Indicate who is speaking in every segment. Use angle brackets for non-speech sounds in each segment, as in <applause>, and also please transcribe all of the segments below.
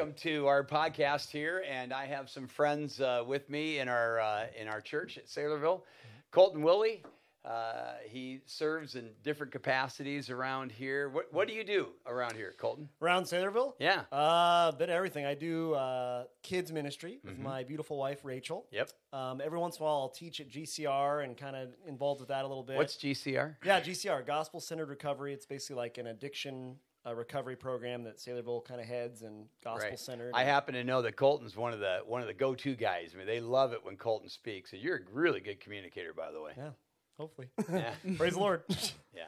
Speaker 1: welcome to our podcast here, and I have some friends uh, with me in our uh, in our church at Saylorville. Colton Willie, uh, he serves in different capacities around here. What what do you do around here, Colton?
Speaker 2: Around Saylorville?
Speaker 1: Yeah.
Speaker 2: Uh, bit of everything. I do uh, kids ministry with my beautiful wife Rachel.
Speaker 1: Yep.
Speaker 2: Um, every once in a while, I'll teach at GCR and kind of involved with that a little bit.
Speaker 1: What's GCR?
Speaker 2: yeah, GCR, Gospel Centered Recovery. It's basically like an addiction uh, recovery program that Saylorville kind of heads and gospel
Speaker 1: Right.
Speaker 2: centered.
Speaker 1: I happen to know that Colton's one of the one of the go to guys. I mean, they love it when Colton speaks, and you're a really good communicator, by the way.
Speaker 2: yeah, hopefully. <laughs>
Speaker 1: Yeah. <laughs>
Speaker 2: Praise the Lord. <laughs>
Speaker 1: Yeah.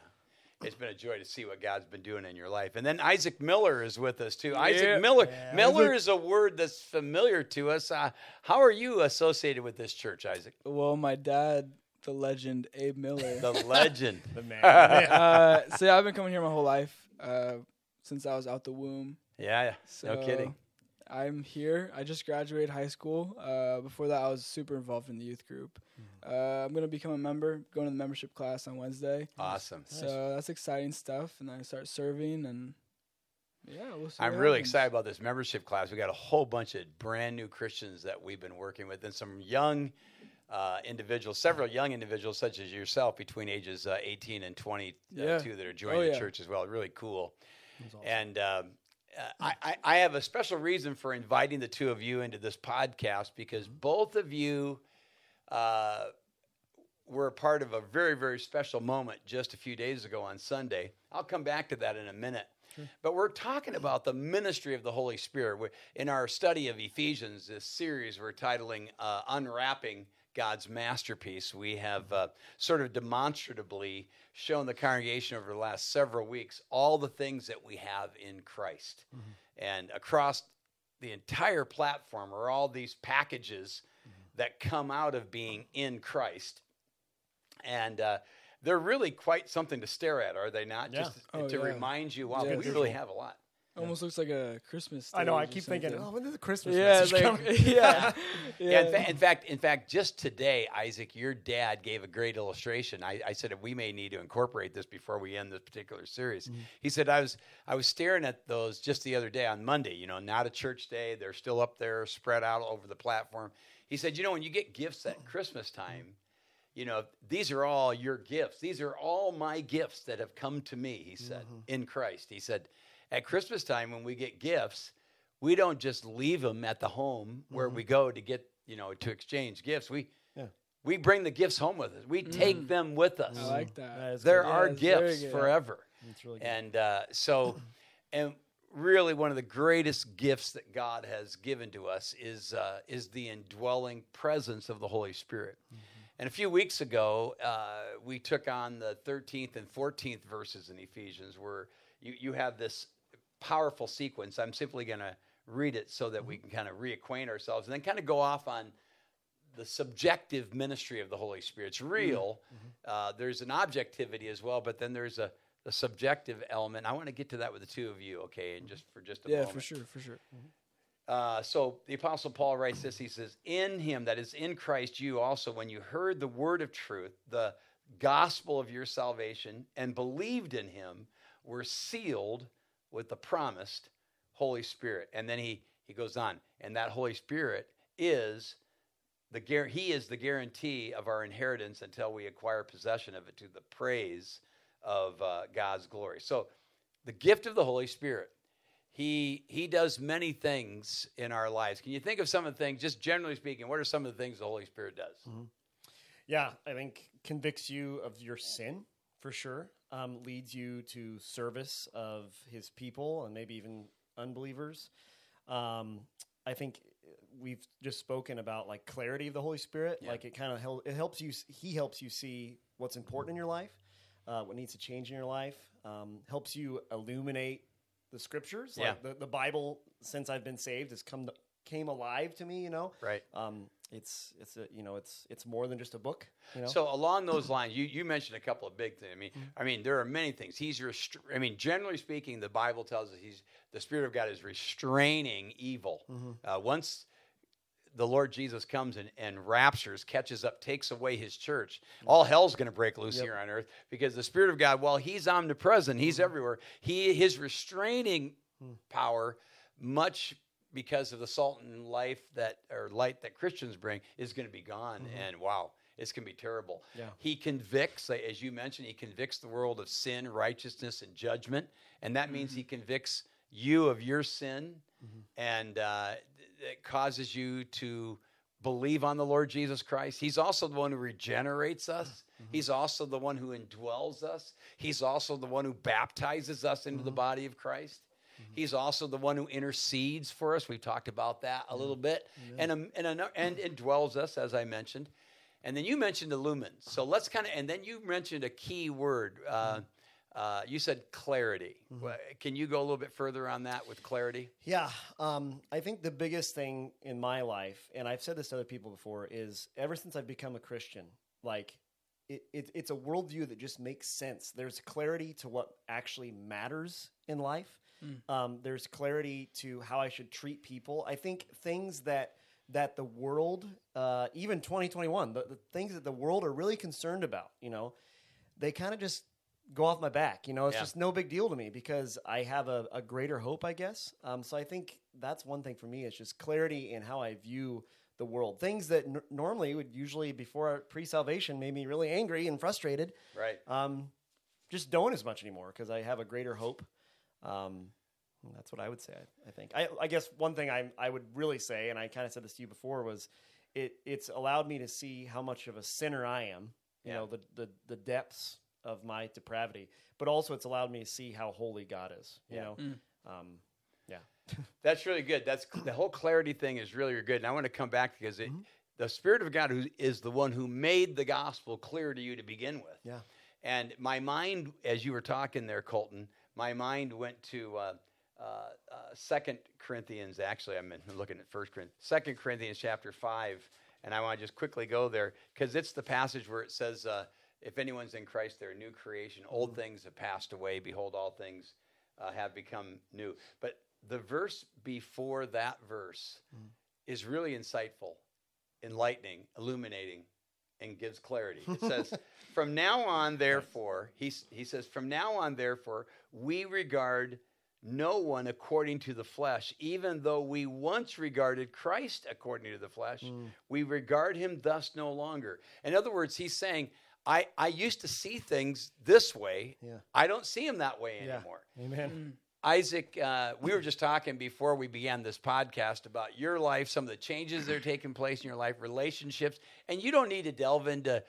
Speaker 1: It's been a joy to see what God's been doing in your life. And then Isaac Miller is with us too. Isaac Miller.
Speaker 2: Yeah,
Speaker 1: Miller is a word that's familiar to us. Uh, how are you associated with this church, Isaac?
Speaker 3: Well, my dad, the legend Abe Miller.
Speaker 1: The legend.
Speaker 2: the man.
Speaker 3: uh, so yeah, I've been coming here my whole life uh, since I was out the womb.
Speaker 1: yeah, yeah.
Speaker 3: So
Speaker 1: no kidding.
Speaker 3: I'm here. I just graduated high school. Uh, before that, I was super involved in the youth group.
Speaker 1: Mm-hmm.
Speaker 3: Uh, I'm gonna become a member, going to the membership class on Wednesday.
Speaker 1: Awesome.
Speaker 3: So that's exciting stuff. And then I start serving, and yeah, we'll see.
Speaker 1: I'm really
Speaker 3: happens.
Speaker 1: excited about this membership class. We got a whole bunch of brand new Christians that we've been working with, and some young uh, individuals, several young individuals such as yourself, between ages uh, 18 and 22,
Speaker 3: Yeah.
Speaker 1: that are joining
Speaker 3: Oh,
Speaker 1: the
Speaker 3: yeah.
Speaker 1: church as well. Really cool.
Speaker 2: Awesome.
Speaker 1: And um, uh, I, I, have a special reason for inviting the two of you into this podcast because both of you uh, were a part of a very, very special moment just a few days ago on Sunday. I'll come back to that in a minute. But we're talking about the ministry of the Holy Spirit. We're, in our study of Ephesians, this series we're titling uh, Unwrapping God's Masterpiece, we have uh, sort of demonstratively shown the congregation over the last several weeks all the things that we have in Christ. And across the entire platform are all these packages that come out of being in Christ. And uh, they're really quite something to stare at, are they not?
Speaker 2: Yeah.
Speaker 1: Just
Speaker 3: Oh,
Speaker 1: to
Speaker 3: yeah.
Speaker 1: remind you, wow,
Speaker 3: Yeah,
Speaker 1: we really
Speaker 3: sure.
Speaker 1: have a lot.
Speaker 3: Almost looks like a Christmas.
Speaker 2: I know. I
Speaker 3: stage or
Speaker 2: keep thinking,
Speaker 3: something.
Speaker 2: oh, when did the Christmas
Speaker 3: yeah,
Speaker 2: message
Speaker 3: like,
Speaker 2: come? <laughs>
Speaker 3: yeah,
Speaker 1: Yeah. <laughs>
Speaker 3: yeah.
Speaker 1: in, fa- in fact, in fact, just today, Isaac, your dad gave a great illustration. I, I said that we may need to incorporate this before we end this particular series. Mm-hmm. He said I was I was staring at those just the other day on Monday. You know, not a church day; they're still up there, spread out over the platform. He said, you know, when you get gifts at Christmas mm-hmm. time, you know, these are all your gifts. These are all my gifts that have come to me. He said mm-hmm. in Christ. He said, at Christmas time when we get gifts, we don't just leave them at the home where we go to get you know to exchange gifts. We
Speaker 2: Yeah.
Speaker 1: we bring the gifts home with us. We take them with us.
Speaker 3: I like that.
Speaker 2: That is
Speaker 1: they're
Speaker 3: Yeah,
Speaker 1: gifts forever.
Speaker 2: It's really good.
Speaker 1: and uh, so <clears throat> and really one of the greatest gifts that god has given to us is uh, is the indwelling presence of the holy spirit. And a few weeks ago uh, we took on the 13th and 14th verses in ephesians where you, you have this powerful sequence i'm simply going to read it so that we can kind of reacquaint ourselves and then kind of go off on the subjective ministry of the Holy Spirit. It's real. Uh, there's an objectivity as well, but then there's a, a subjective element. I want to get to that with the two of you, okay? And just for just a
Speaker 3: Yeah,
Speaker 1: moment.
Speaker 3: for sure, for sure.
Speaker 1: Uh, so the Apostle Paul writes this. He says, In him, that is in Christ, you also, when you heard the word of truth, the gospel of your salvation, and believed in him, were sealed with the promised Holy Spirit. And then he, he goes on, and that Holy Spirit is the he is the guarantee of our inheritance until we acquire possession of it to the praise of uh, God's glory. So the gift of the Holy Spirit he he does many things in our lives. Can you think of some of the things, just generally speaking, what are some of the things the Holy Spirit does?
Speaker 2: Yeah, I think convicts you of your sin for sure. Um, leads you to service of His people and maybe even unbelievers. Um, I think we've just spoken about like clarity of the Holy Spirit.
Speaker 1: Yeah.
Speaker 2: Like it kind of hel- it helps you. He helps you see what's important in your life, uh, what needs to change in your life. Um, helps you illuminate the scriptures.
Speaker 1: Yeah.
Speaker 2: Like the, the Bible, since I've been saved, has come to, came alive to me. You know,
Speaker 1: Right.
Speaker 2: um, it's it's a, you know it's it's more than just a book. You know?
Speaker 1: So along those lines, you, you mentioned a couple of big things. I mean,
Speaker 2: Mm-hmm.
Speaker 1: I mean, there are many things. He's restr- I mean, generally speaking, the Bible tells us he's the Spirit of God is restraining evil.
Speaker 2: Mm-hmm.
Speaker 1: Uh, once the Lord Jesus comes and, and raptures, catches up, takes away his church, all hell's going to break loose
Speaker 2: Yep.
Speaker 1: here on earth because the Spirit of God, while he's omnipresent, he's
Speaker 2: Mm-hmm.
Speaker 1: everywhere. He his restraining
Speaker 2: Hmm.
Speaker 1: power much because of the salt and life that or light that Christians bring is going to be gone. Mm-hmm. And wow, it's going to be terrible.
Speaker 2: Yeah.
Speaker 1: He convicts, as you mentioned, he convicts the world of sin, righteousness, and judgment, and that means mm-hmm. he convicts you of your sin, mm-hmm. and uh, it causes you to believe on the Lord Jesus Christ. He's also the one who regenerates us. Ah, He's also the one who indwells us. He's also the one who baptizes us into the body of Christ. He's also the one who intercedes for us. We've talked about that a little bit, and um, and and, and indwells us, as I mentioned. And then you mentioned the illumine. So let's kind of, and then you mentioned a key word. Uh, uh, you said clarity. Wha- Can you go a little bit further on that with clarity?
Speaker 2: Yeah, um, I think the biggest thing in my life, and I've said this to other people before, is ever since I've become a Christian, like it, it, it's a worldview that just makes sense. There's clarity to what actually matters in life. Um, there's clarity to how I should treat people. I think things that that the world, uh, even 2021, the, the things that the world are really concerned about, you know, they kind of just go off my back. You know, it's
Speaker 1: Yeah.
Speaker 2: just no big deal to me because I have a, a greater hope, I guess. Um, so I think that's one thing for me. It's just clarity in how I view the world. Things that n- normally would usually before pre-salvation made me really angry and frustrated.
Speaker 1: Right.
Speaker 2: Um, just don't as much anymore because I have a greater hope. Um, that's what I would say. I, I think. I, I guess one thing I I would really say, and I kind of said this to you before, was it it's allowed me to see how much of a sinner I am. You
Speaker 1: Yeah.
Speaker 2: know the, the the depths of my depravity, but also it's allowed me to see how holy God is. You
Speaker 1: Yeah.
Speaker 2: know, um, yeah, <laughs>
Speaker 1: That's really good. That's the whole clarity thing is really good. And I want to come back because it, the Spirit of God who is the one who made the gospel clear to you to begin with.
Speaker 2: yeah,
Speaker 1: And my mind, as you were talking there, Colton, my mind went to uh, uh, uh, Second Corinthians. Actually, I'm looking at First Corinthians, Second Corinthians chapter five, and I want to just quickly go there because it's the passage where it says, uh, "If anyone's in Christ, they're a new creation. Old things have passed away; behold, all things uh, have become new." But the verse before that verse is really insightful, enlightening, illuminating, and gives clarity. It says, <laughs> From now on, therefore, he, he says, From now on, therefore, we regard no one according to the flesh, even though we once regarded Christ according to the flesh, hmm. we regard him thus no longer. In other words, he's saying, I, I used to see things this way.
Speaker 2: Yeah.
Speaker 1: I don't see them that way
Speaker 2: yeah.
Speaker 1: anymore.
Speaker 2: Amen. Hmm.
Speaker 1: Isaac, uh, we were just talking before we began this podcast about your life, some of the changes that are taking place in your life, relationships, and you don't need to delve into,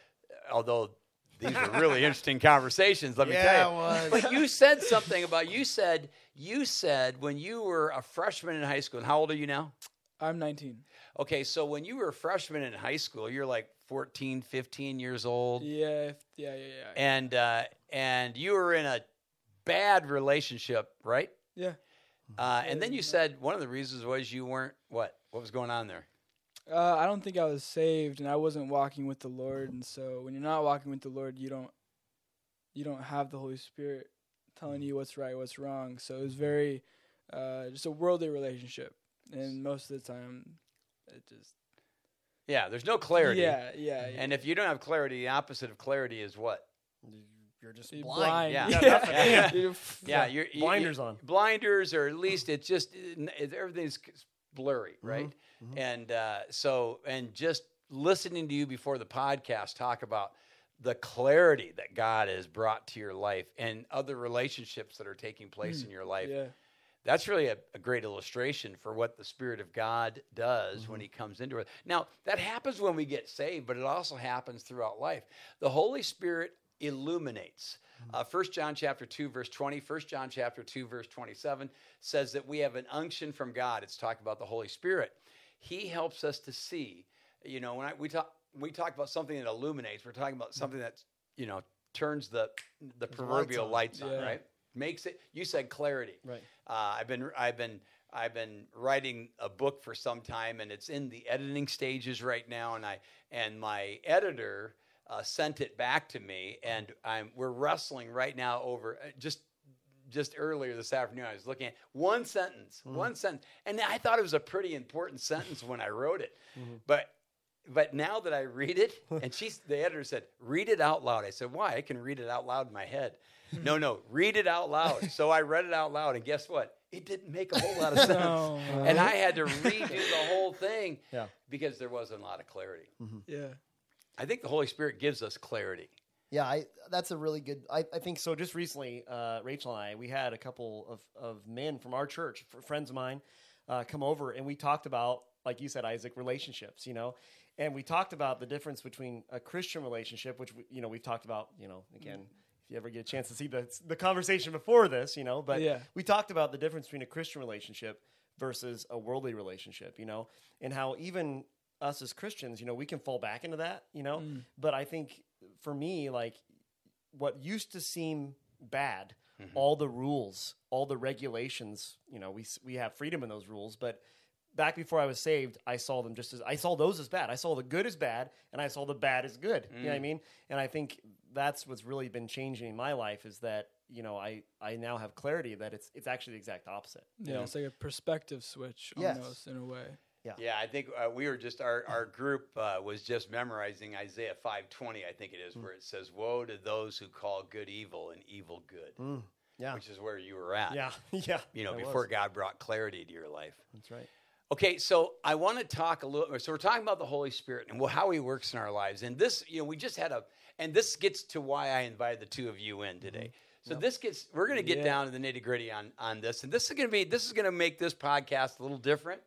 Speaker 1: although these are really <laughs> interesting conversations. Let me
Speaker 2: Yeah,
Speaker 1: tell you.
Speaker 2: it was.
Speaker 1: But you said something about you said you said when you were a freshman in high school. And how old are you now?
Speaker 3: I'm 19.
Speaker 1: Okay, so when you were a freshman in high school, you're like 14, 15 years old,
Speaker 3: Yeah, yeah, yeah, yeah.
Speaker 1: and uh, and you were in a bad relationship, right?
Speaker 3: yeah.
Speaker 1: Uh, and then you said one of the reasons was you weren't what? What was going on there?
Speaker 3: Uh, I don't think I was saved, and I wasn't walking with the Lord. And so, when you're not walking with the Lord, you don't, you don't have the Holy Spirit telling you what's right, what's wrong. So it was very, uh, just a worldly relationship, and most of the time, it just
Speaker 1: Yeah, there's no clarity.
Speaker 3: Yeah, yeah. yeah.
Speaker 1: And if you don't have clarity, the opposite of clarity is what?
Speaker 2: You're just
Speaker 3: You're
Speaker 2: blind.
Speaker 1: Yeah.
Speaker 2: Yeah,
Speaker 1: Yeah.
Speaker 2: nothing. <laughs> <laughs>
Speaker 1: Yeah.
Speaker 3: You're-
Speaker 1: Yeah, you're
Speaker 2: Blinders
Speaker 1: you-
Speaker 2: on.
Speaker 1: Blinders, or at least it's just it, everything's blurry,
Speaker 2: Mm-hmm.
Speaker 1: right? And uh, so, and just listening to you before the podcast talk about the clarity that God has brought to your life and other relationships that are taking place in your life.
Speaker 3: yeah.
Speaker 1: That's really a, a great illustration for what the Spirit of God does when He comes into it. Now, that happens when we get saved, but it also happens throughout life. The Holy Spirit illuminates. Uh, 1 John chapter 2, verse 20, 1 John chapter 2, verse 27 says that we have an unction from God. It's talking about the Holy Spirit. He helps us to see. You know, when I, we talk we talk about something that illuminates, we're talking about something that, you know, turns the the proverbial
Speaker 2: on.
Speaker 1: lights on,
Speaker 3: Yeah.
Speaker 1: right? Makes it you said clarity.
Speaker 2: Right.
Speaker 1: Uh, I've been I've been I've been writing a book for some time, and it's in the editing stages right now. And I and my editor uh, sent it back to me, and I'm we're wrestling right now over uh, just just earlier this afternoon. I was looking at one sentence, one sentence, and I thought it was a pretty important sentence when I wrote it, but. But now that I read it, <laughs> and she's the editor said, "Read it out loud." I said, "Why? I can read it out loud in my head." <laughs> no, no, read it out loud. <laughs> So I read it out loud, and guess what? it didn't make a whole lot of sense.
Speaker 3: No.
Speaker 1: And I had to redo the whole thing
Speaker 2: Yeah.
Speaker 1: because there wasn't a lot of clarity.
Speaker 3: yeah.
Speaker 1: I think the Holy Spirit gives us clarity.
Speaker 4: Yeah, I, that's a really good. I, I think so.
Speaker 2: So just recently, uh, Rachel and I, we had a couple of, of men from our church, f- friends of mine, uh, come over, and we talked about, like you said, Isaac, relationships. You know, and we talked about the difference between a Christian relationship, which we, you know we've talked about. You know, again, if you ever get a chance to see the the conversation before this, you know, but
Speaker 3: Yeah.
Speaker 2: we talked about the difference between a Christian relationship versus a worldly relationship. You know, and how even us as Christians, you know, we can fall back into that. You know, mm. but I think for me, like what used to seem bad, mm-hmm. all the rules, all the regulations, you know, we we have freedom in those rules, but back before I was saved, I saw them just as I saw those as bad. I saw the good as bad, and I saw the bad as good. You know what I mm. mean? And I think that's what's really been changing in my life is that you know I I now have clarity that it's it's actually the exact opposite.
Speaker 3: Yeah, it's like a perspective switch
Speaker 4: Yes.
Speaker 3: almost in a way.
Speaker 1: Yeah, I think uh, we were just our our group uh, was just memorizing Isaiah five twenty. I think it is where it says, "Woe to those who call good evil and evil good,"
Speaker 4: yeah.
Speaker 1: which is where you were at.
Speaker 2: Yeah, <laughs> yeah.
Speaker 1: you know,
Speaker 2: it was.
Speaker 1: before God brought clarity to your life.
Speaker 2: That's right.
Speaker 1: Okay, so I want to talk a little. So we're talking about the Holy Spirit and how He works in our lives. And this, you know, we just had a, and this gets to why I invited the two of you in today. So this gets, we're going to get
Speaker 3: Yeah.
Speaker 1: down to the nitty gritty on on this, and this is going to be, this is going to make this podcast a little different.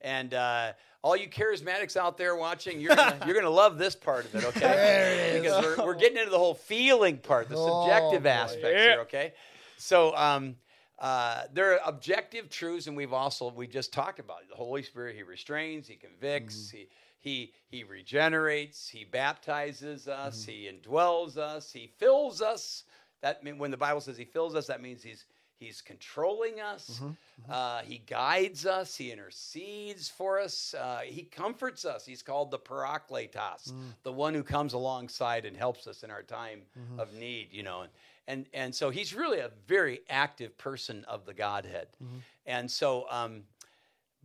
Speaker 1: And uh, all you charismatics out there watching, you're gonna, <laughs> you're going to love this part of it, okay?
Speaker 4: There it is.
Speaker 1: Because we're, we're getting into the whole feeling part, the
Speaker 4: Oh,
Speaker 1: subjective
Speaker 4: boy.
Speaker 1: aspects here, okay? So um, uh, there are objective truths, and we've also we just talked about it. the Holy Spirit. He restrains, he convicts, he he he regenerates, he baptizes us, he indwells us, he fills us. That mean when the Bible says he fills us, that means he's he's controlling us. Uh, he guides us. He intercedes for us. Uh, he comforts us. He's called the Parakletos, the one who comes alongside and helps us in our time of need. You know, and and and so he's really a very active person of the Godhead. And so, um,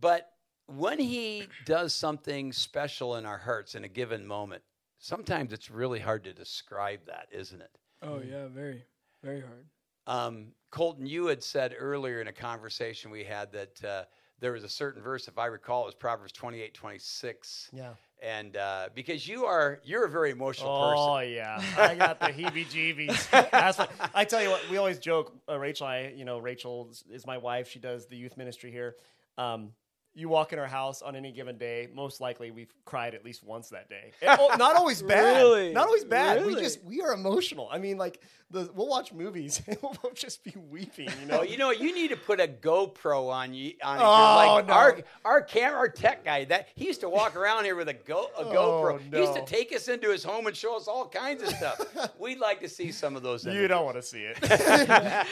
Speaker 1: but when he does something special in our hearts in a given moment, sometimes it's really hard to describe that, isn't it?
Speaker 3: Oh yeah, very, very hard.
Speaker 1: Um, Colton, you had said earlier in a conversation we had that uh, there was a certain verse, if I recall, it was Proverbs 28, 26.
Speaker 4: Yeah.
Speaker 1: And uh, because you are, you're a very emotional
Speaker 2: Oh
Speaker 1: person.
Speaker 2: Oh yeah, I got the heebie-jeebies. That's what I tell you. What we always joke. Uh, Rachel, I you know Rachel is, is my wife. She does the youth ministry here. Um, you walk in our house on any given day, most likely we've cried at least once that day. And, oh, not always bad. <laughs>
Speaker 3: Really?
Speaker 2: Not always bad. We just we are emotional. I mean, like the we'll watch movies <laughs> and we'll just be weeping. You know.
Speaker 1: Oh, you know? You need to put a GoPro on you. On.
Speaker 2: Oh,
Speaker 1: like
Speaker 2: no.
Speaker 1: our our camera, our tech guy, that he used to walk around here with a Go a <laughs> oh, GoPro. No. He used to
Speaker 2: Oh,
Speaker 1: take us into his home and show us all kinds of stuff. We'd like to see some of those.
Speaker 2: you don't want to see it.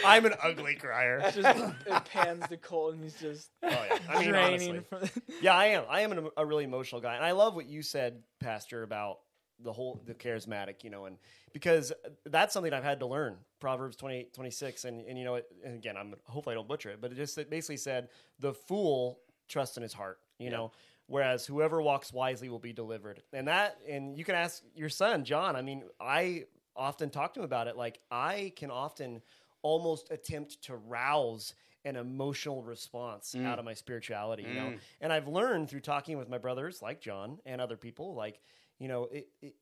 Speaker 2: I'm an ugly crier.
Speaker 3: Just it pans to Cole and he's just
Speaker 2: Oh yeah. I mean,
Speaker 3: draining
Speaker 2: honestly. <laughs> Yeah, I am. I am an, a really emotional guy, and I love what you said, Pastor, about the whole the charismatic. You know, and because that's something I've had to learn. Proverbs 28, 26. and and you know, it, and again, I'm hopefully I don't butcher it, but it just it basically said the fool trusts in his heart. You know. Whereas whoever walks wisely will be delivered, and that, and you can ask your son John. I mean, I often talk to him about it. Like I can often almost attempt to rouse an emotional response mm. out of my spirituality, you know. Mm. And I've learned through talking with my brothers, like John, and other people, like you know, it, it,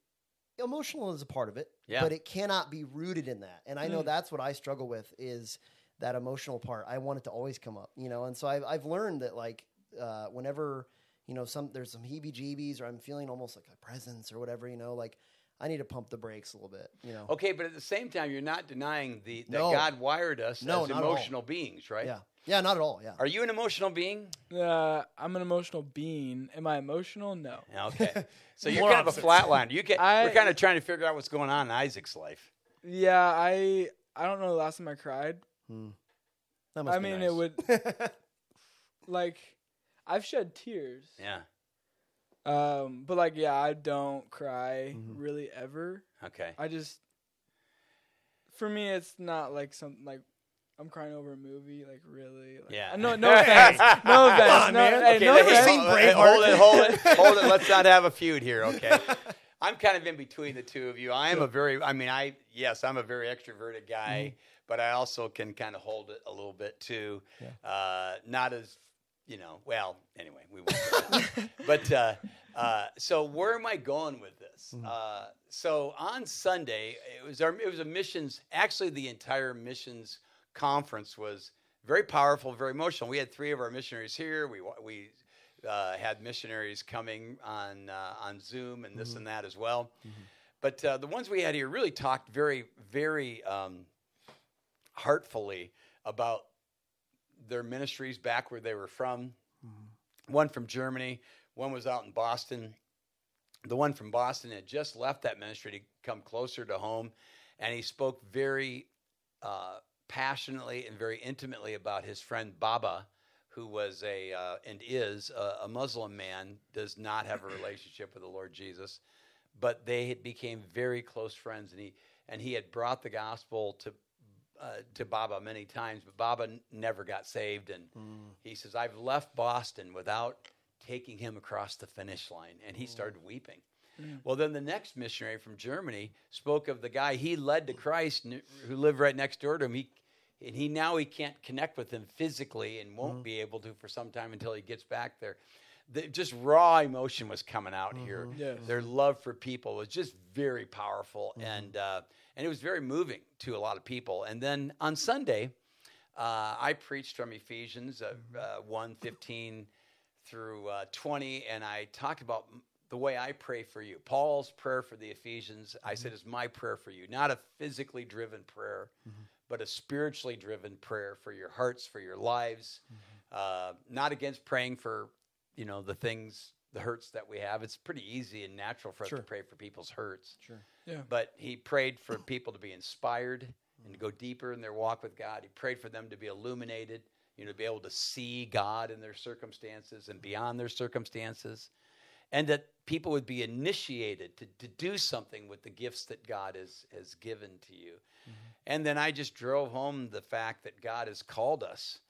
Speaker 4: emotional is a part of it,
Speaker 1: Yeah.
Speaker 4: but it cannot be rooted in that. And I know mm. that's what I struggle with is that emotional part. I want it to always come up, you know. And so I've I've learned that like uh, whenever you know some there's some heebie-jeebies or I'm feeling almost like a presence or whatever, you know, like I need to pump the brakes a little bit, you know.
Speaker 1: Okay, but at the same time, you're not denying the that
Speaker 4: No.
Speaker 1: God wired us
Speaker 4: No,
Speaker 1: as
Speaker 4: not at all.
Speaker 1: emotional beings, right?
Speaker 4: Yeah, yeah, not at all. Yeah,
Speaker 1: Are you an emotional being?
Speaker 3: Uh, I'm an emotional being. Am I emotional? No.
Speaker 1: Okay. <laughs> So you're
Speaker 2: More
Speaker 1: kind of a
Speaker 2: opposites.
Speaker 1: flatlander. You get,
Speaker 3: I-
Speaker 1: we're kind of trying to figure out what's going on in Isaac's life.
Speaker 3: Yeah, I I don't know the last time I cried.
Speaker 4: that must
Speaker 3: I
Speaker 4: be
Speaker 3: mean,
Speaker 4: nice.
Speaker 3: it would <laughs> like I've shed tears.
Speaker 1: Yeah.
Speaker 3: Um, but like yeah, I don't cry
Speaker 4: Mm-hmm.
Speaker 3: really ever.
Speaker 1: Okay.
Speaker 3: I just for me it's not like something like I'm crying over a movie, like really. Like,
Speaker 1: Yeah.
Speaker 3: No, <laughs> no offense. no offense.
Speaker 2: on,
Speaker 3: no,
Speaker 2: man.
Speaker 3: hey,
Speaker 1: Okay,
Speaker 3: no
Speaker 1: let-
Speaker 3: offense.
Speaker 4: seen
Speaker 1: hold,
Speaker 4: Braveheart?
Speaker 1: hold it, hold it, hold <laughs> it. Let's not have a feud here, okay? <laughs> I'm kind of in between the two of you. I am a very, I mean, I yes, I'm a very extroverted guy, but I also can kind of hold it a little bit too. Uh, not as, you know, well, anyway, we won't. <laughs> but uh, uh, so where am I going with this? Uh, so on Sunday, it was our, it was a missions. Actually, the entire missions conference was very powerful, very emotional. We had three of our missionaries here. We we uh, had missionaries coming on uh, on Zoom and this and that as well. But uh, the ones we had here really talked very very um, heartfully about their ministries back where they were from. One from Germany, one was out in Boston. The one from Boston had just left that ministry to come closer to home, and he spoke very uh, passionately and very intimately about his friend Baba, who was a uh, and is a, a Muslim man, does not have a relationship with the Lord Jesus, but they had became very close friends, and he and he had brought the gospel to uh, to Baba many times, but Baba n- never got saved. And he says, I've left Boston without taking him across the finish line. And he mm. started weeping. Mm. Well, then the next missionary from Germany spoke of the guy he led to Christ n- who lived right next door to him. He, and he now he can't connect with him physically and won't mm. be able to for some time until he gets back there. The, just raw emotion was coming out here.
Speaker 3: Yes.
Speaker 1: Their love for people was just very powerful, and uh, and it was very moving to a lot of people. And then on Sunday, uh, I preached from Ephesians uh, uh, 1 15 through uh, 20, and I talked about the way I pray for you. Paul's prayer for the Ephesians, I said, is my prayer for you. Not a physically driven prayer, but a spiritually driven prayer for your hearts, for your lives. Uh, not against praying for, you know, the things, the hurts that we have. It's pretty easy and natural for us
Speaker 5: Sure.
Speaker 1: to pray for people's hurts
Speaker 5: Sure.
Speaker 3: Yeah.
Speaker 1: but he prayed for people to be inspired and to go deeper in their walk with God. He prayed for them to be illuminated, you know, to be able to see God in their circumstances and beyond their circumstances, and that people would be initiated to, to do something with the gifts that God has, has given to you. Mm-hmm. And then I just drove home the fact that God has called us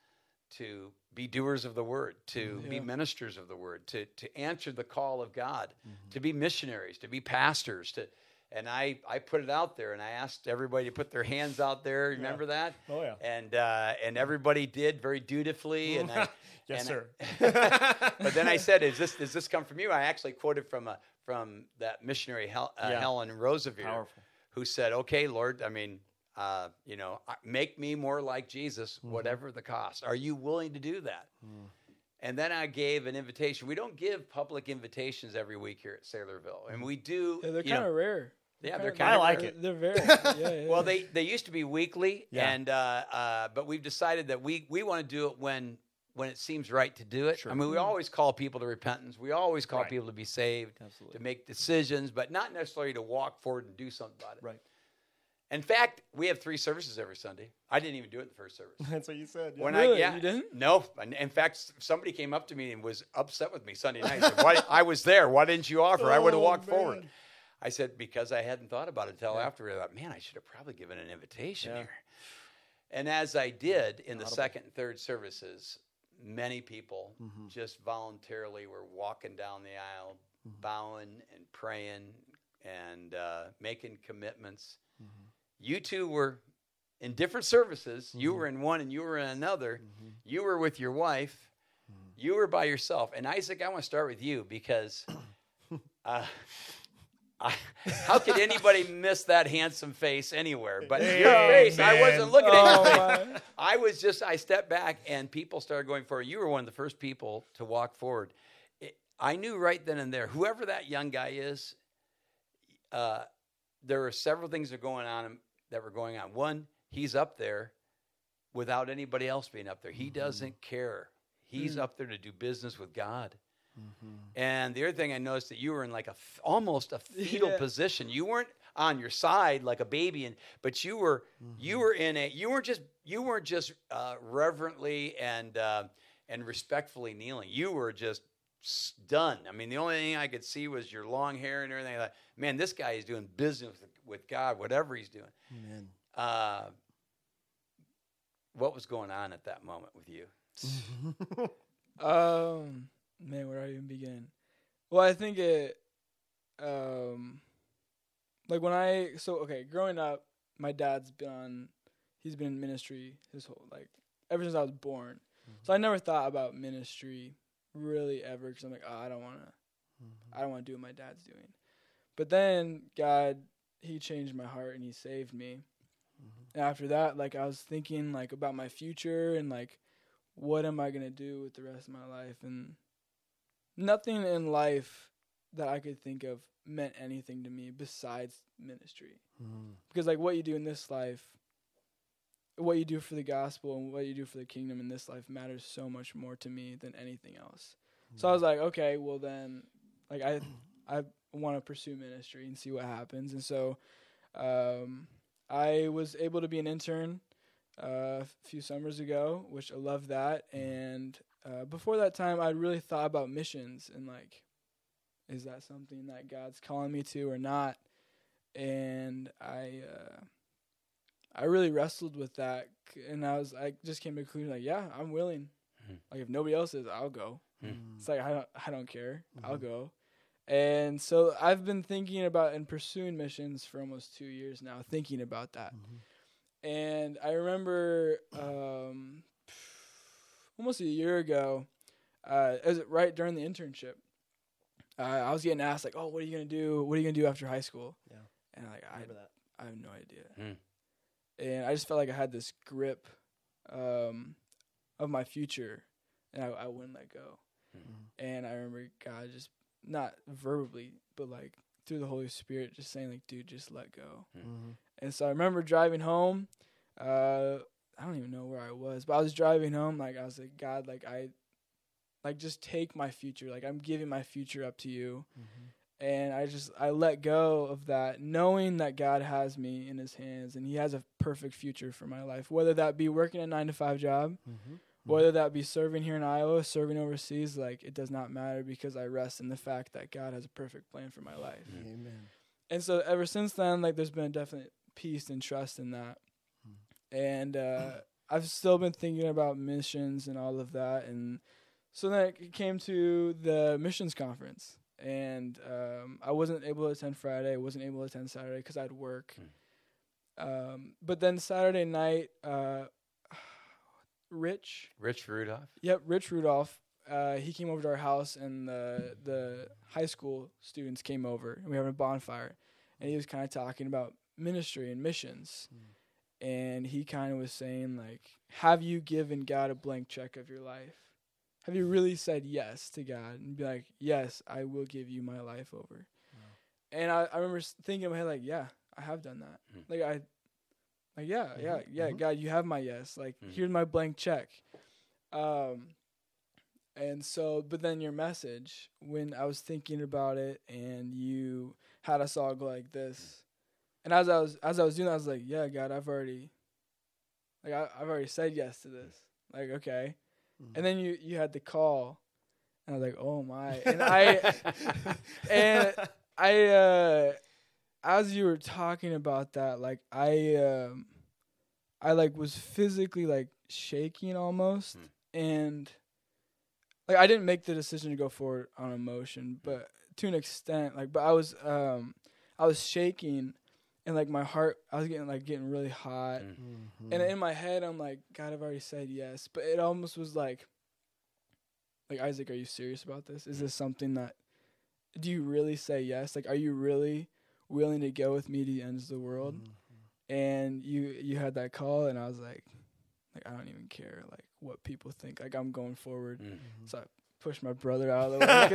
Speaker 1: to be doers of the word, to be ministers of the word, to to answer the call of God, to be missionaries, to be pastors, to and I, I put it out there and I asked everybody to put their hands out there. Remember that?
Speaker 5: Oh, yeah.
Speaker 1: And uh, and everybody did very dutifully. And I, <laughs>
Speaker 5: Yes,
Speaker 1: and
Speaker 5: sir.
Speaker 1: I- <laughs> but then I said, "Is this does this come from you?" I actually quoted from a from that missionary Hel, uh,
Speaker 5: Yeah.
Speaker 1: Helen
Speaker 5: Roseveare,
Speaker 1: who said, "Okay, Lord, I mean, uh, you know, make me more like Jesus,
Speaker 5: Mm-hmm.
Speaker 1: whatever the cost. Are you willing to do that?"
Speaker 5: Mm.
Speaker 1: And then I gave an invitation. We don't give public invitations every week here at Saylorville, and we do.
Speaker 3: Yeah, they're kind of rare.
Speaker 1: Yeah, they're
Speaker 3: kinda
Speaker 1: kinda
Speaker 5: I like
Speaker 3: rare.
Speaker 5: it.
Speaker 3: They're very. <laughs> Yeah, yeah.
Speaker 1: Well, they they used to be weekly,
Speaker 5: Yeah.
Speaker 1: and uh, uh, but we've decided that we we want to do it when when it seems right to do it.
Speaker 5: Sure.
Speaker 1: I mean, we always call people to repentance. We always call
Speaker 5: Right.
Speaker 1: people to be saved,
Speaker 5: Absolutely.
Speaker 1: to make decisions, but not necessarily to walk forward and do something about it.
Speaker 5: Right.
Speaker 1: In fact, we have three services every Sunday. I didn't even do it in the first service. <laughs>
Speaker 5: That's what you said. yeah.
Speaker 1: When
Speaker 3: Really?
Speaker 1: I yeah,
Speaker 3: You didn't?
Speaker 1: No. In fact, somebody came up to me and was upset with me Sunday night. Said, Why, <laughs> I was there. Why didn't you offer? I would have
Speaker 5: Oh,
Speaker 1: walked forward. I said because I hadn't thought about it until
Speaker 5: Yeah.
Speaker 1: after. I thought, man, I should have probably given an invitation
Speaker 5: Yeah.
Speaker 1: here. And as I did in the second and third services, many people
Speaker 5: Mm-hmm.
Speaker 1: just voluntarily were walking down the aisle,
Speaker 5: Mm-hmm.
Speaker 1: bowing and praying and uh, making commitments.
Speaker 5: Mm-hmm.
Speaker 1: You two were in different services. You
Speaker 5: Mm-hmm.
Speaker 1: were in one and you were in another. You were with your wife.
Speaker 5: Mm-hmm.
Speaker 1: You were by yourself. And Isaac, I want to start with you because <coughs> uh, I, how could anybody miss that handsome face anywhere? But your
Speaker 5: Hey,
Speaker 1: face, I wasn't looking at
Speaker 3: oh,
Speaker 1: your face.
Speaker 3: my.
Speaker 1: I was just, I stepped back and people started going forward. You were one of the first people to walk forward. It, I knew right then and there, whoever that young guy is, uh, there are several things that were going on that were going on. One, he's up there without anybody else being up there. He doesn't care. He's up there to do business with God. And the other thing I noticed that you were in like a almost a <laughs> fetal
Speaker 3: Yeah.
Speaker 1: position. You weren't on your side like a baby, and but you were you were in a you weren't just you weren't just uh, reverently and uh, and respectfully kneeling. You were just stunned. I mean, the only thing I could see was your long hair and everything. Like, man, this guy is doing business with, with God, whatever he's doing.
Speaker 2: Amen.
Speaker 1: Uh, what was going on at that moment with you? <laughs>
Speaker 3: Um, man, where do I even begin? Well, I think it. um, like when I so okay, growing up, my dad's been on, he's been in ministry his whole like ever since I was born. So I never thought about ministry really ever because I'm like, oh, I don't want to, I don't want to do what my dad's doing. But then God, He changed my heart and He saved me. And after that, like I was thinking like about my future and like, what am I gonna do with the rest of my life? And nothing in life that I could think of meant anything to me besides ministry. Mm-hmm. Because like what you do in this life, what you do for the gospel and what you do for the kingdom in this life matters so much more to me than anything else. So I mm-hmm. was like, okay, well then, like I, I want to pursue ministry and see what happens. And so, um, I was able to be an intern uh, a few summers ago, which I love that. And uh, before that time, I really thought about missions and like, is that something that God's calling me to or not? And I, uh, I really wrestled with that, and I was, I just came to the conclusion like, yeah, I'm willing.
Speaker 1: Mhm.
Speaker 3: Like if nobody else is, I'll go.
Speaker 1: Mm.
Speaker 3: It's like I don't, I don't care. I'll
Speaker 2: Mhm.
Speaker 3: go. And so I've been thinking about and pursuing missions for almost two years now, thinking about that. And I remember um, almost a year ago, uh, as right during the internship, uh, I was getting asked like, "Oh, what are you gonna do? What are you gonna do after high school?"
Speaker 2: Yeah.
Speaker 3: and like I,
Speaker 2: Remember that.
Speaker 3: I have no idea.
Speaker 1: Hmm.
Speaker 3: And I just felt like I had this grip um, of my future, and I, I wouldn't let go. And I remember God just not verbally, but like through the Holy Spirit, just saying like, "Dude, just let go." Hmm. Mm-hmm. And so I remember driving home. Uh, I don't even know where I was, but I was driving home. Like I was like, God, like I, like just take my future. Like I'm giving my future up to you. Mm-hmm. And I just I let go of that, knowing that God has me in His hands and He has a perfect future for my life. Whether that be working a nine to five job, mm-hmm. Whether that be serving here in Iowa, serving overseas, like it does not matter because I rest in the fact that God has a perfect plan for my life.
Speaker 2: Amen.
Speaker 3: And so ever since then, like there's been a definite peace and trust in that. And uh, <clears throat> I've still been thinking about missions and all of that. And so then it came to the missions conference. And um, I wasn't able to attend Friday. I wasn't able to attend Saturday because I had work. Um, but then Saturday night, uh, Rich,
Speaker 1: Rich Rudolph.
Speaker 3: Yep, Rich Rudolph. Uh, he came over to our house, and the the high school students came over, and we were having a bonfire, and he was kind of talking about ministry and missions, and he kind of was saying like, "Have you given God a blank check of your life? Have you really said yes to God and be like, yes, I will give you my life over?" And I, I remember thinking in my head like, "Yeah, I have done that.
Speaker 1: Mm.
Speaker 3: Like I, like yeah, yeah, yeah,
Speaker 2: mhm.
Speaker 3: God, you have my yes. Like
Speaker 1: Mhm.
Speaker 3: here's my blank check." Um, and so, but then your message, when I was thinking about it, and you had us all go like this, and as I was as I was doing, that, I was like, "Yeah, God, I've already, like, I, I've already said yes to this. Like, okay." And then you you had the call, and I was like, "Oh my!" And <laughs> I and I uh, as you were talking about that, like I um, I like was physically like shaking almost,
Speaker 1: Hmm.
Speaker 3: and like I didn't make the decision to go forward on emotion, but to an extent, like, but I was um, I was shaking, and like my heart, I was getting like getting really hot,
Speaker 1: Mm.
Speaker 2: Mm-hmm.
Speaker 3: and in my head, I'm like, God, I've already said yes, but it almost was like, like Isaac, are you serious about this? Is this something that, do you really say yes? Like, are you really willing to go with me to the ends of the world? And you you had that call, and I was like, like I don't even care like what people think. Like I'm going forward.
Speaker 1: Mm.
Speaker 3: So I pushed my brother out of the way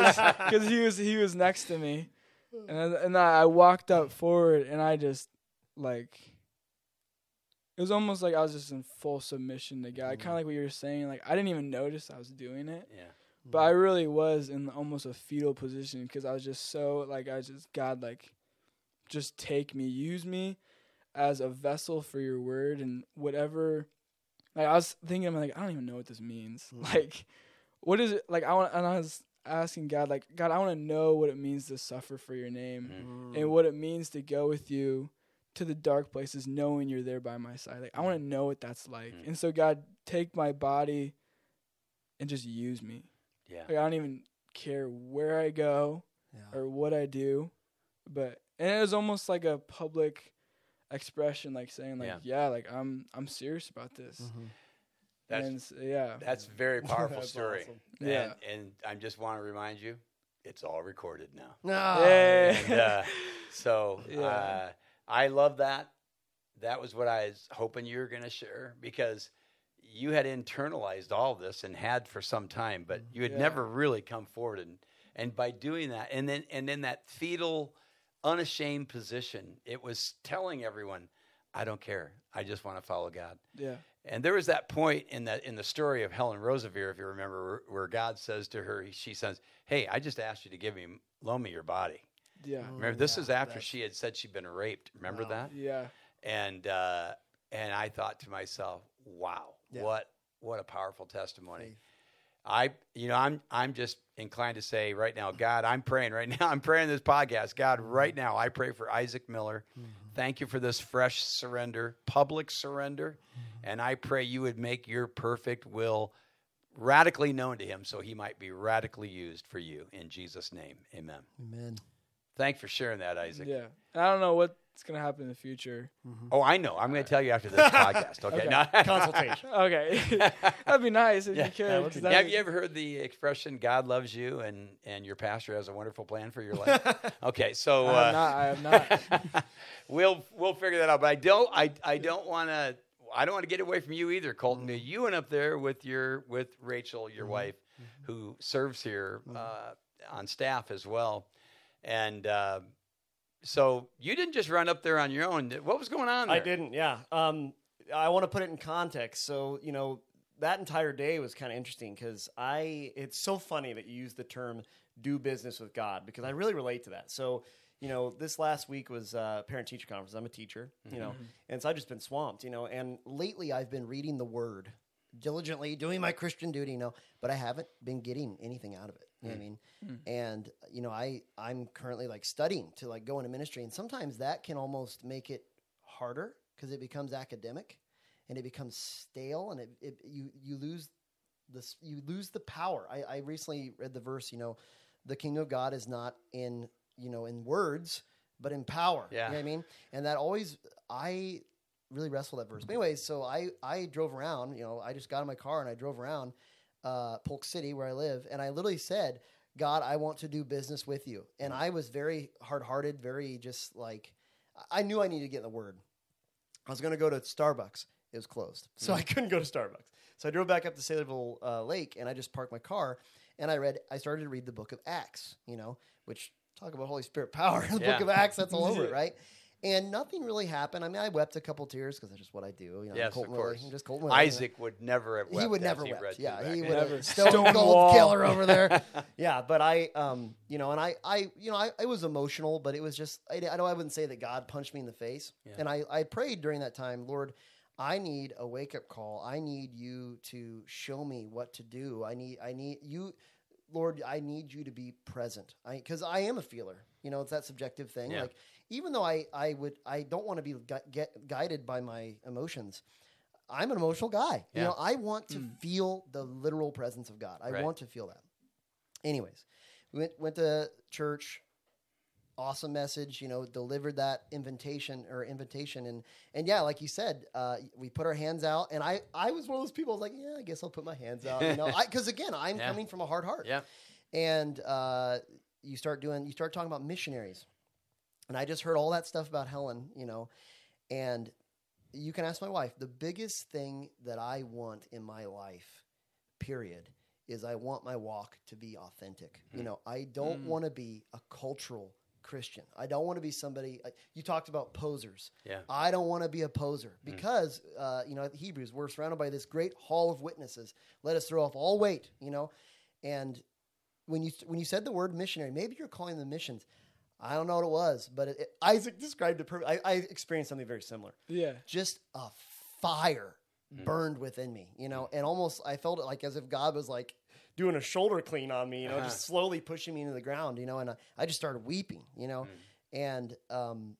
Speaker 3: because <laughs> he was he was next to me, and I, and I walked up forward, and I just like it was almost like I was just in full submission to God, kind of like what you were saying. Like I didn't even notice I was doing it,
Speaker 1: Yeah.
Speaker 3: but I really was in almost a fetal position because I was just so like I was just God like, just take me, use me as a vessel for your word and whatever. Like I was thinking, I'm like I don't even know what this means.
Speaker 2: Mhm. <laughs>
Speaker 3: Like, what is it? Like I want, and I was asking God, like God, I want to know what it means to suffer for your name
Speaker 1: Mm.
Speaker 3: and what it means to go with you to the dark places, knowing you're there by my side. Like I want to know what that's like.
Speaker 1: Mm.
Speaker 3: And so God, take my body and just use me.
Speaker 1: Yeah.
Speaker 3: Like I don't even care where I go
Speaker 2: Yeah.
Speaker 3: or what I do. but and it was almost like a public expression, like saying like,
Speaker 1: Yeah.
Speaker 3: yeah, like I'm I'm serious about this.
Speaker 2: Mm-hmm.
Speaker 1: That's
Speaker 3: and yeah,
Speaker 1: that's very <laughs> powerful
Speaker 5: That's
Speaker 1: story.
Speaker 5: awesome.
Speaker 3: Yeah.
Speaker 1: And, and I just want to remind you, it's all recorded now.
Speaker 2: No.
Speaker 3: Yeah.
Speaker 1: And, uh, so <laughs>
Speaker 3: Yeah.
Speaker 1: uh, I love that. That was what I was hoping you were going to share because you had internalized all this and had for some time, but you had
Speaker 3: Yeah.
Speaker 1: never really come forward and and by doing that and then and then that fetal unashamed position, it was telling everyone, I don't care. I just want to follow God.
Speaker 3: yeah,
Speaker 1: And there was that point in the in the story of Helen Roseveare, if you remember, where, where God says to her, she says, "Hey, I just asked you to give me loan me your body."
Speaker 3: yeah,
Speaker 1: Remember, this
Speaker 2: yeah,
Speaker 1: is after
Speaker 2: that's-
Speaker 1: she had said she'd been raped. Remember
Speaker 2: Wow.
Speaker 1: that?
Speaker 3: yeah,
Speaker 1: And uh, and I thought to myself, "Wow,
Speaker 2: Yeah.
Speaker 1: what what a powerful testimony."
Speaker 2: Faith.
Speaker 1: I, you know, I'm I'm just inclined to say right now, God, I'm praying right <laughs> now. I'm praying this podcast, God, right now. I pray for Isaac Miller. Mm-hmm. Thank you for this fresh surrender, public surrender, mm-hmm. and I pray you would make your perfect will radically known to him, so he might be radically used for you in Jesus' name. Amen.
Speaker 2: Amen.
Speaker 1: Thanks for sharing that, Isaac.
Speaker 3: yeah. I don't know what's gonna happen in the future.
Speaker 1: Oh, I know. I'm going to tell you after this <laughs> podcast. Okay.
Speaker 3: Okay.
Speaker 1: No. <laughs>
Speaker 5: Consultation.
Speaker 3: Okay, <laughs> that'd be nice if
Speaker 1: Yeah,
Speaker 3: you could.
Speaker 5: that would
Speaker 3: 'cause
Speaker 5: be
Speaker 1: Have
Speaker 3: that'd
Speaker 1: you ever heard the expression "God loves you" and and your pastor has a wonderful plan for your life? okay, so
Speaker 3: I have
Speaker 1: uh,
Speaker 3: not. I have not.
Speaker 1: we'll we'll figure that out. But I don't I I don't want to I don't want to get away from you either, Colton.
Speaker 3: Mm-hmm.
Speaker 1: You went up there with your with Rachel, your wife, who serves here
Speaker 3: Mm-hmm.
Speaker 1: uh, on staff as well, and. Uh, so you didn't just run up there on your own. What was going on there?
Speaker 5: I didn't. Yeah. Um, I want to put it in context. So you know that entire day was kind of interesting because I. It's so funny that you use the term "do business with God" because I really relate to that. So you know, this last week was uh, parent teacher conference. I'm a teacher, you know, and so I've just been swamped, you know, and
Speaker 2: Lately, I've been reading the Word diligently, doing my Christian duty, you know, but I haven't been getting anything out of it. You know what I mm. mean? Mm. And you know, I I'm currently like studying to like go into ministry, and sometimes that can almost make it harder because it becomes academic and it becomes stale, and it, it you you lose this you lose the power. I, I recently read the verse, you know, the kingdom of God is not in you know in words, but in power.
Speaker 1: Yeah.
Speaker 2: You know what I mean? And that always I really wrestle that verse. But anyways, so I I drove around. You know, I just got in my car and I drove around uh, Polk City where I live, and I literally said, "God, I want to do business with you." And I was very hard hearted, very just like I knew I needed to get in the Word. I was going to go to Starbucks. It was closed, so I <laughs> couldn't go to Starbucks. So I drove back up to Saylorville uh, Lake, and I just parked my car, and I read. I started to read the Book of Acts. You know, which talk about Holy Spirit power. <laughs> the
Speaker 1: Yeah.
Speaker 2: Book of Acts, that's all over it, <laughs> right? And nothing really happened. I mean, I wept a couple tears because that's just what I do. You know,
Speaker 1: Yes, of
Speaker 2: Colton Willie.
Speaker 1: course.
Speaker 2: I'm just Colton Willie, you know.
Speaker 1: Isaac would never have.
Speaker 2: He would never
Speaker 1: he
Speaker 2: wept. Yeah, he would
Speaker 3: Never.
Speaker 2: have stone
Speaker 3: Stone
Speaker 2: cold
Speaker 3: wall.
Speaker 2: killer over there. <laughs>
Speaker 5: yeah,
Speaker 2: but I, um, you know, and I, I, you know, I, I was emotional, but it was just, I, I know I wouldn't say that God punched me in the face.
Speaker 1: Yeah.
Speaker 2: And I, I prayed during that time, Lord, I need a wake up call. I need you to show me what to do. I need, I need you, Lord, I need you to be present. I, cause I am a feeler, you know, it's that subjective thing.
Speaker 1: Yeah.
Speaker 2: Like, even though I, I would, I don't want to be gu- get guided by my emotions. I'm an emotional guy.
Speaker 1: Yeah.
Speaker 2: You know, I want to feel the literal presence of God. I
Speaker 1: Right.
Speaker 2: want to feel that. Anyways, we went went to church. Awesome message, you know, delivered that invitation or invitation, and and yeah, like you said, uh, we put our hands out, and I I was one of those people. I was like, yeah, I guess I'll put my hands out, you know, <laughs> because again, I'm
Speaker 1: Yeah.
Speaker 2: coming from a hard heart,
Speaker 1: Yeah.
Speaker 2: and uh, you start doing, you start talking about missionaries, and I just heard all that stuff about Helen, you know, and you can ask my wife. The biggest thing that I want in my life, period, is I want my walk to be authentic. You hmm. know, I don't hmm. want to be a cultural Christian. I don't want to be somebody. like, You talked about posers.
Speaker 1: Yeah.
Speaker 2: I don't want to be a poser hmm. because, uh, you know, Hebrews, we're surrounded by this great hall of witnesses. Let us throw off all weight, you know. And when you when you said the word missionary, maybe you're calling them missions. I don't know what it was, but it, it- Isaac described it perfectly. I, I experienced something very similar.
Speaker 3: Yeah.
Speaker 2: Just a fire burned within me, you know, and almost I felt it like as if God was like doing a shoulder clean on me, you know,
Speaker 1: Uh-huh.
Speaker 2: just slowly pushing me into the ground, you know, and I, I just started weeping, you know, and um,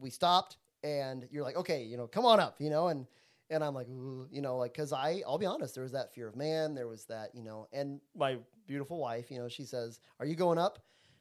Speaker 2: we stopped, and you're like, okay, you know, come on up, you know, and and I'm like, Ooh, you know, like because I I'll be honest, there was that fear of man, there was that, you know, and my beautiful wife, you know, she says, "Are you going up?"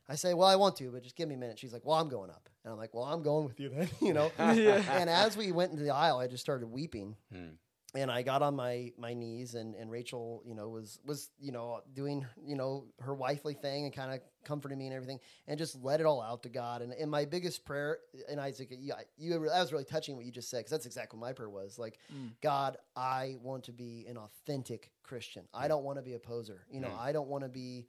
Speaker 2: I say, well, I want to, but just give me a minute. She's like, well, I'm going up. And I'm like, well, I'm going with you then, <laughs> you know? <laughs>
Speaker 3: Yeah.
Speaker 2: and as we went into the aisle, I just started weeping.
Speaker 1: Hmm.
Speaker 2: And I got on my, my knees and, and Rachel, you know, was, was, you know, doing, you know, her wifely thing and kind of comforting me and everything and just let it all out to God. And, and my biggest prayer, and Isaac, you, you, that was really touching what you just said. Cause that's exactly what my prayer was like,
Speaker 3: Mm.
Speaker 2: God, I want to be an authentic Christian. I don't want to be a poser. You know,
Speaker 1: Mm.
Speaker 2: I don't want to be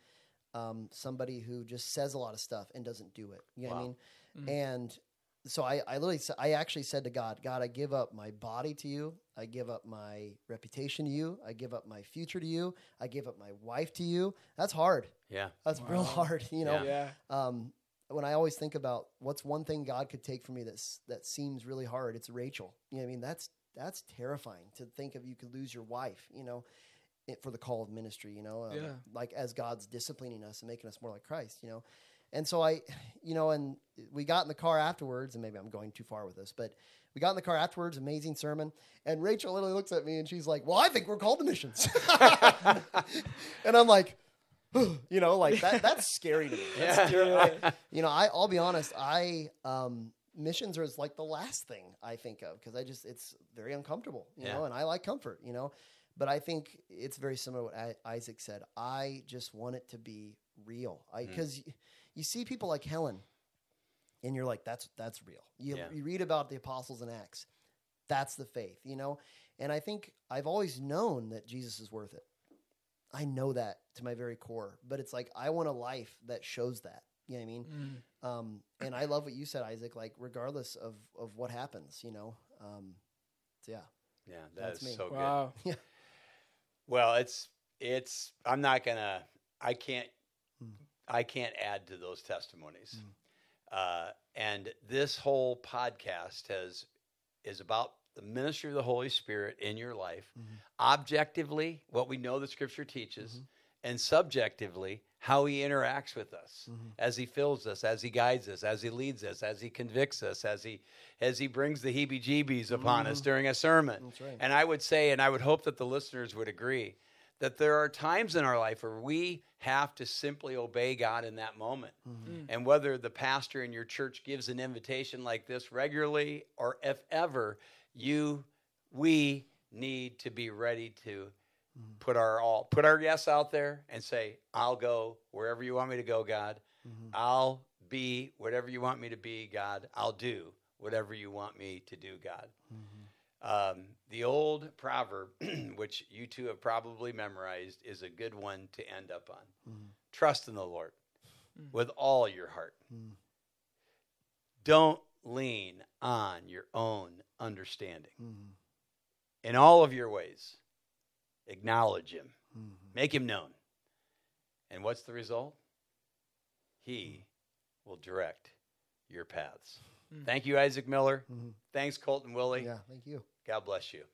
Speaker 2: um, somebody who just says a lot of stuff and doesn't do it. You know what I mean?
Speaker 3: Mm.
Speaker 2: And so I, I literally, I actually said to God, God, I give up my body to you. I give up my reputation to you. I give up my future to you. I give up my wife to you. That's hard.
Speaker 1: Yeah.
Speaker 2: That's real hard. You know,
Speaker 3: yeah.
Speaker 2: um, when I always think about what's one thing God could take from me that's that seems really hard, it's Rachel. You know, what I mean, that's that's terrifying to think of. You could lose your wife. You know, it, for the call of ministry. You know, um,
Speaker 3: Yeah.
Speaker 2: like as God's disciplining us and making us more like Christ. You know, and so I, you know, and we got in the car afterwards, and maybe I'm going too far with this, but we got in the car afterwards. Amazing sermon, and Rachel literally looks at me and she's like, "Well, I think we're called to missions," <laughs> and I'm like. <gasps> you know, like that. That's scary to me. <laughs> That's
Speaker 1: Yeah.
Speaker 2: scary. I- you know, I, I'll be honest. I um, missions are like the last thing I think of because I just it's very uncomfortable. You
Speaker 1: Yeah.
Speaker 2: know, and I like comfort. You know, but I think it's very similar to what I, Isaac said. I just want it to be real. I
Speaker 1: Mhm.
Speaker 2: because you see people like Helen, and you're like, that's that's real. You
Speaker 1: Yeah.
Speaker 2: you read about the apostles in Acts. That's the faith. You know, and I think I've always known that Jesus is worth it. I know that to my very core, but it's like I want a life that shows that. You know what I mean?
Speaker 3: Mm.
Speaker 2: Um, and I love what you said, Isaac. Like regardless of of what happens, you know. Um, so yeah,
Speaker 1: Yeah.
Speaker 2: That's
Speaker 1: That's
Speaker 2: me.
Speaker 1: so good.
Speaker 3: Wow. <laughs>
Speaker 1: Well, it's it's. I'm not gonna. I can't.
Speaker 2: Mm.
Speaker 1: I can't add to those testimonies. Uh, and this whole podcast has is about the ministry of the Holy Spirit in your life,
Speaker 2: Mhm.
Speaker 1: objectively what we know the Scripture teaches,
Speaker 2: Mhm.
Speaker 1: and subjectively how He interacts with us
Speaker 2: Mhm.
Speaker 1: as He fills us, as He guides us, as He leads us, as He convicts us, as He as He brings the heebie-jeebies upon us
Speaker 2: Mhm.
Speaker 1: during a sermon.
Speaker 2: that's right.
Speaker 1: And I would say, and I would hope that the listeners would agree, that there are times in our life where we have to simply obey God in that moment.
Speaker 2: Mhm.
Speaker 1: And whether the pastor in your church gives an invitation like this regularly or if ever, you, we need to be ready to
Speaker 2: Mhm.
Speaker 1: put our all, put our yes out there and say, I'll go wherever you want me to go, God.
Speaker 2: Mhm.
Speaker 1: I'll be whatever you want me to be, God. I'll do whatever you want me to do, God.
Speaker 2: Mhm.
Speaker 1: Um, the old proverb, <clears throat> which you two have probably memorized, is a good one to end up on.
Speaker 2: Mhm.
Speaker 1: Trust in the Lord
Speaker 3: Mm.
Speaker 1: with all your heart.
Speaker 2: Mm.
Speaker 1: Don't lean on your own understanding.
Speaker 2: Mhm.
Speaker 1: In all of your ways, acknowledge Him,
Speaker 2: Mhm.
Speaker 1: make Him known. And what's the result? He will direct your paths.
Speaker 3: Mm.
Speaker 1: Thank you, Isaac Miller.
Speaker 2: Mhm.
Speaker 1: Thanks, Colton Willie.
Speaker 2: Yeah, thank you.
Speaker 1: God bless you.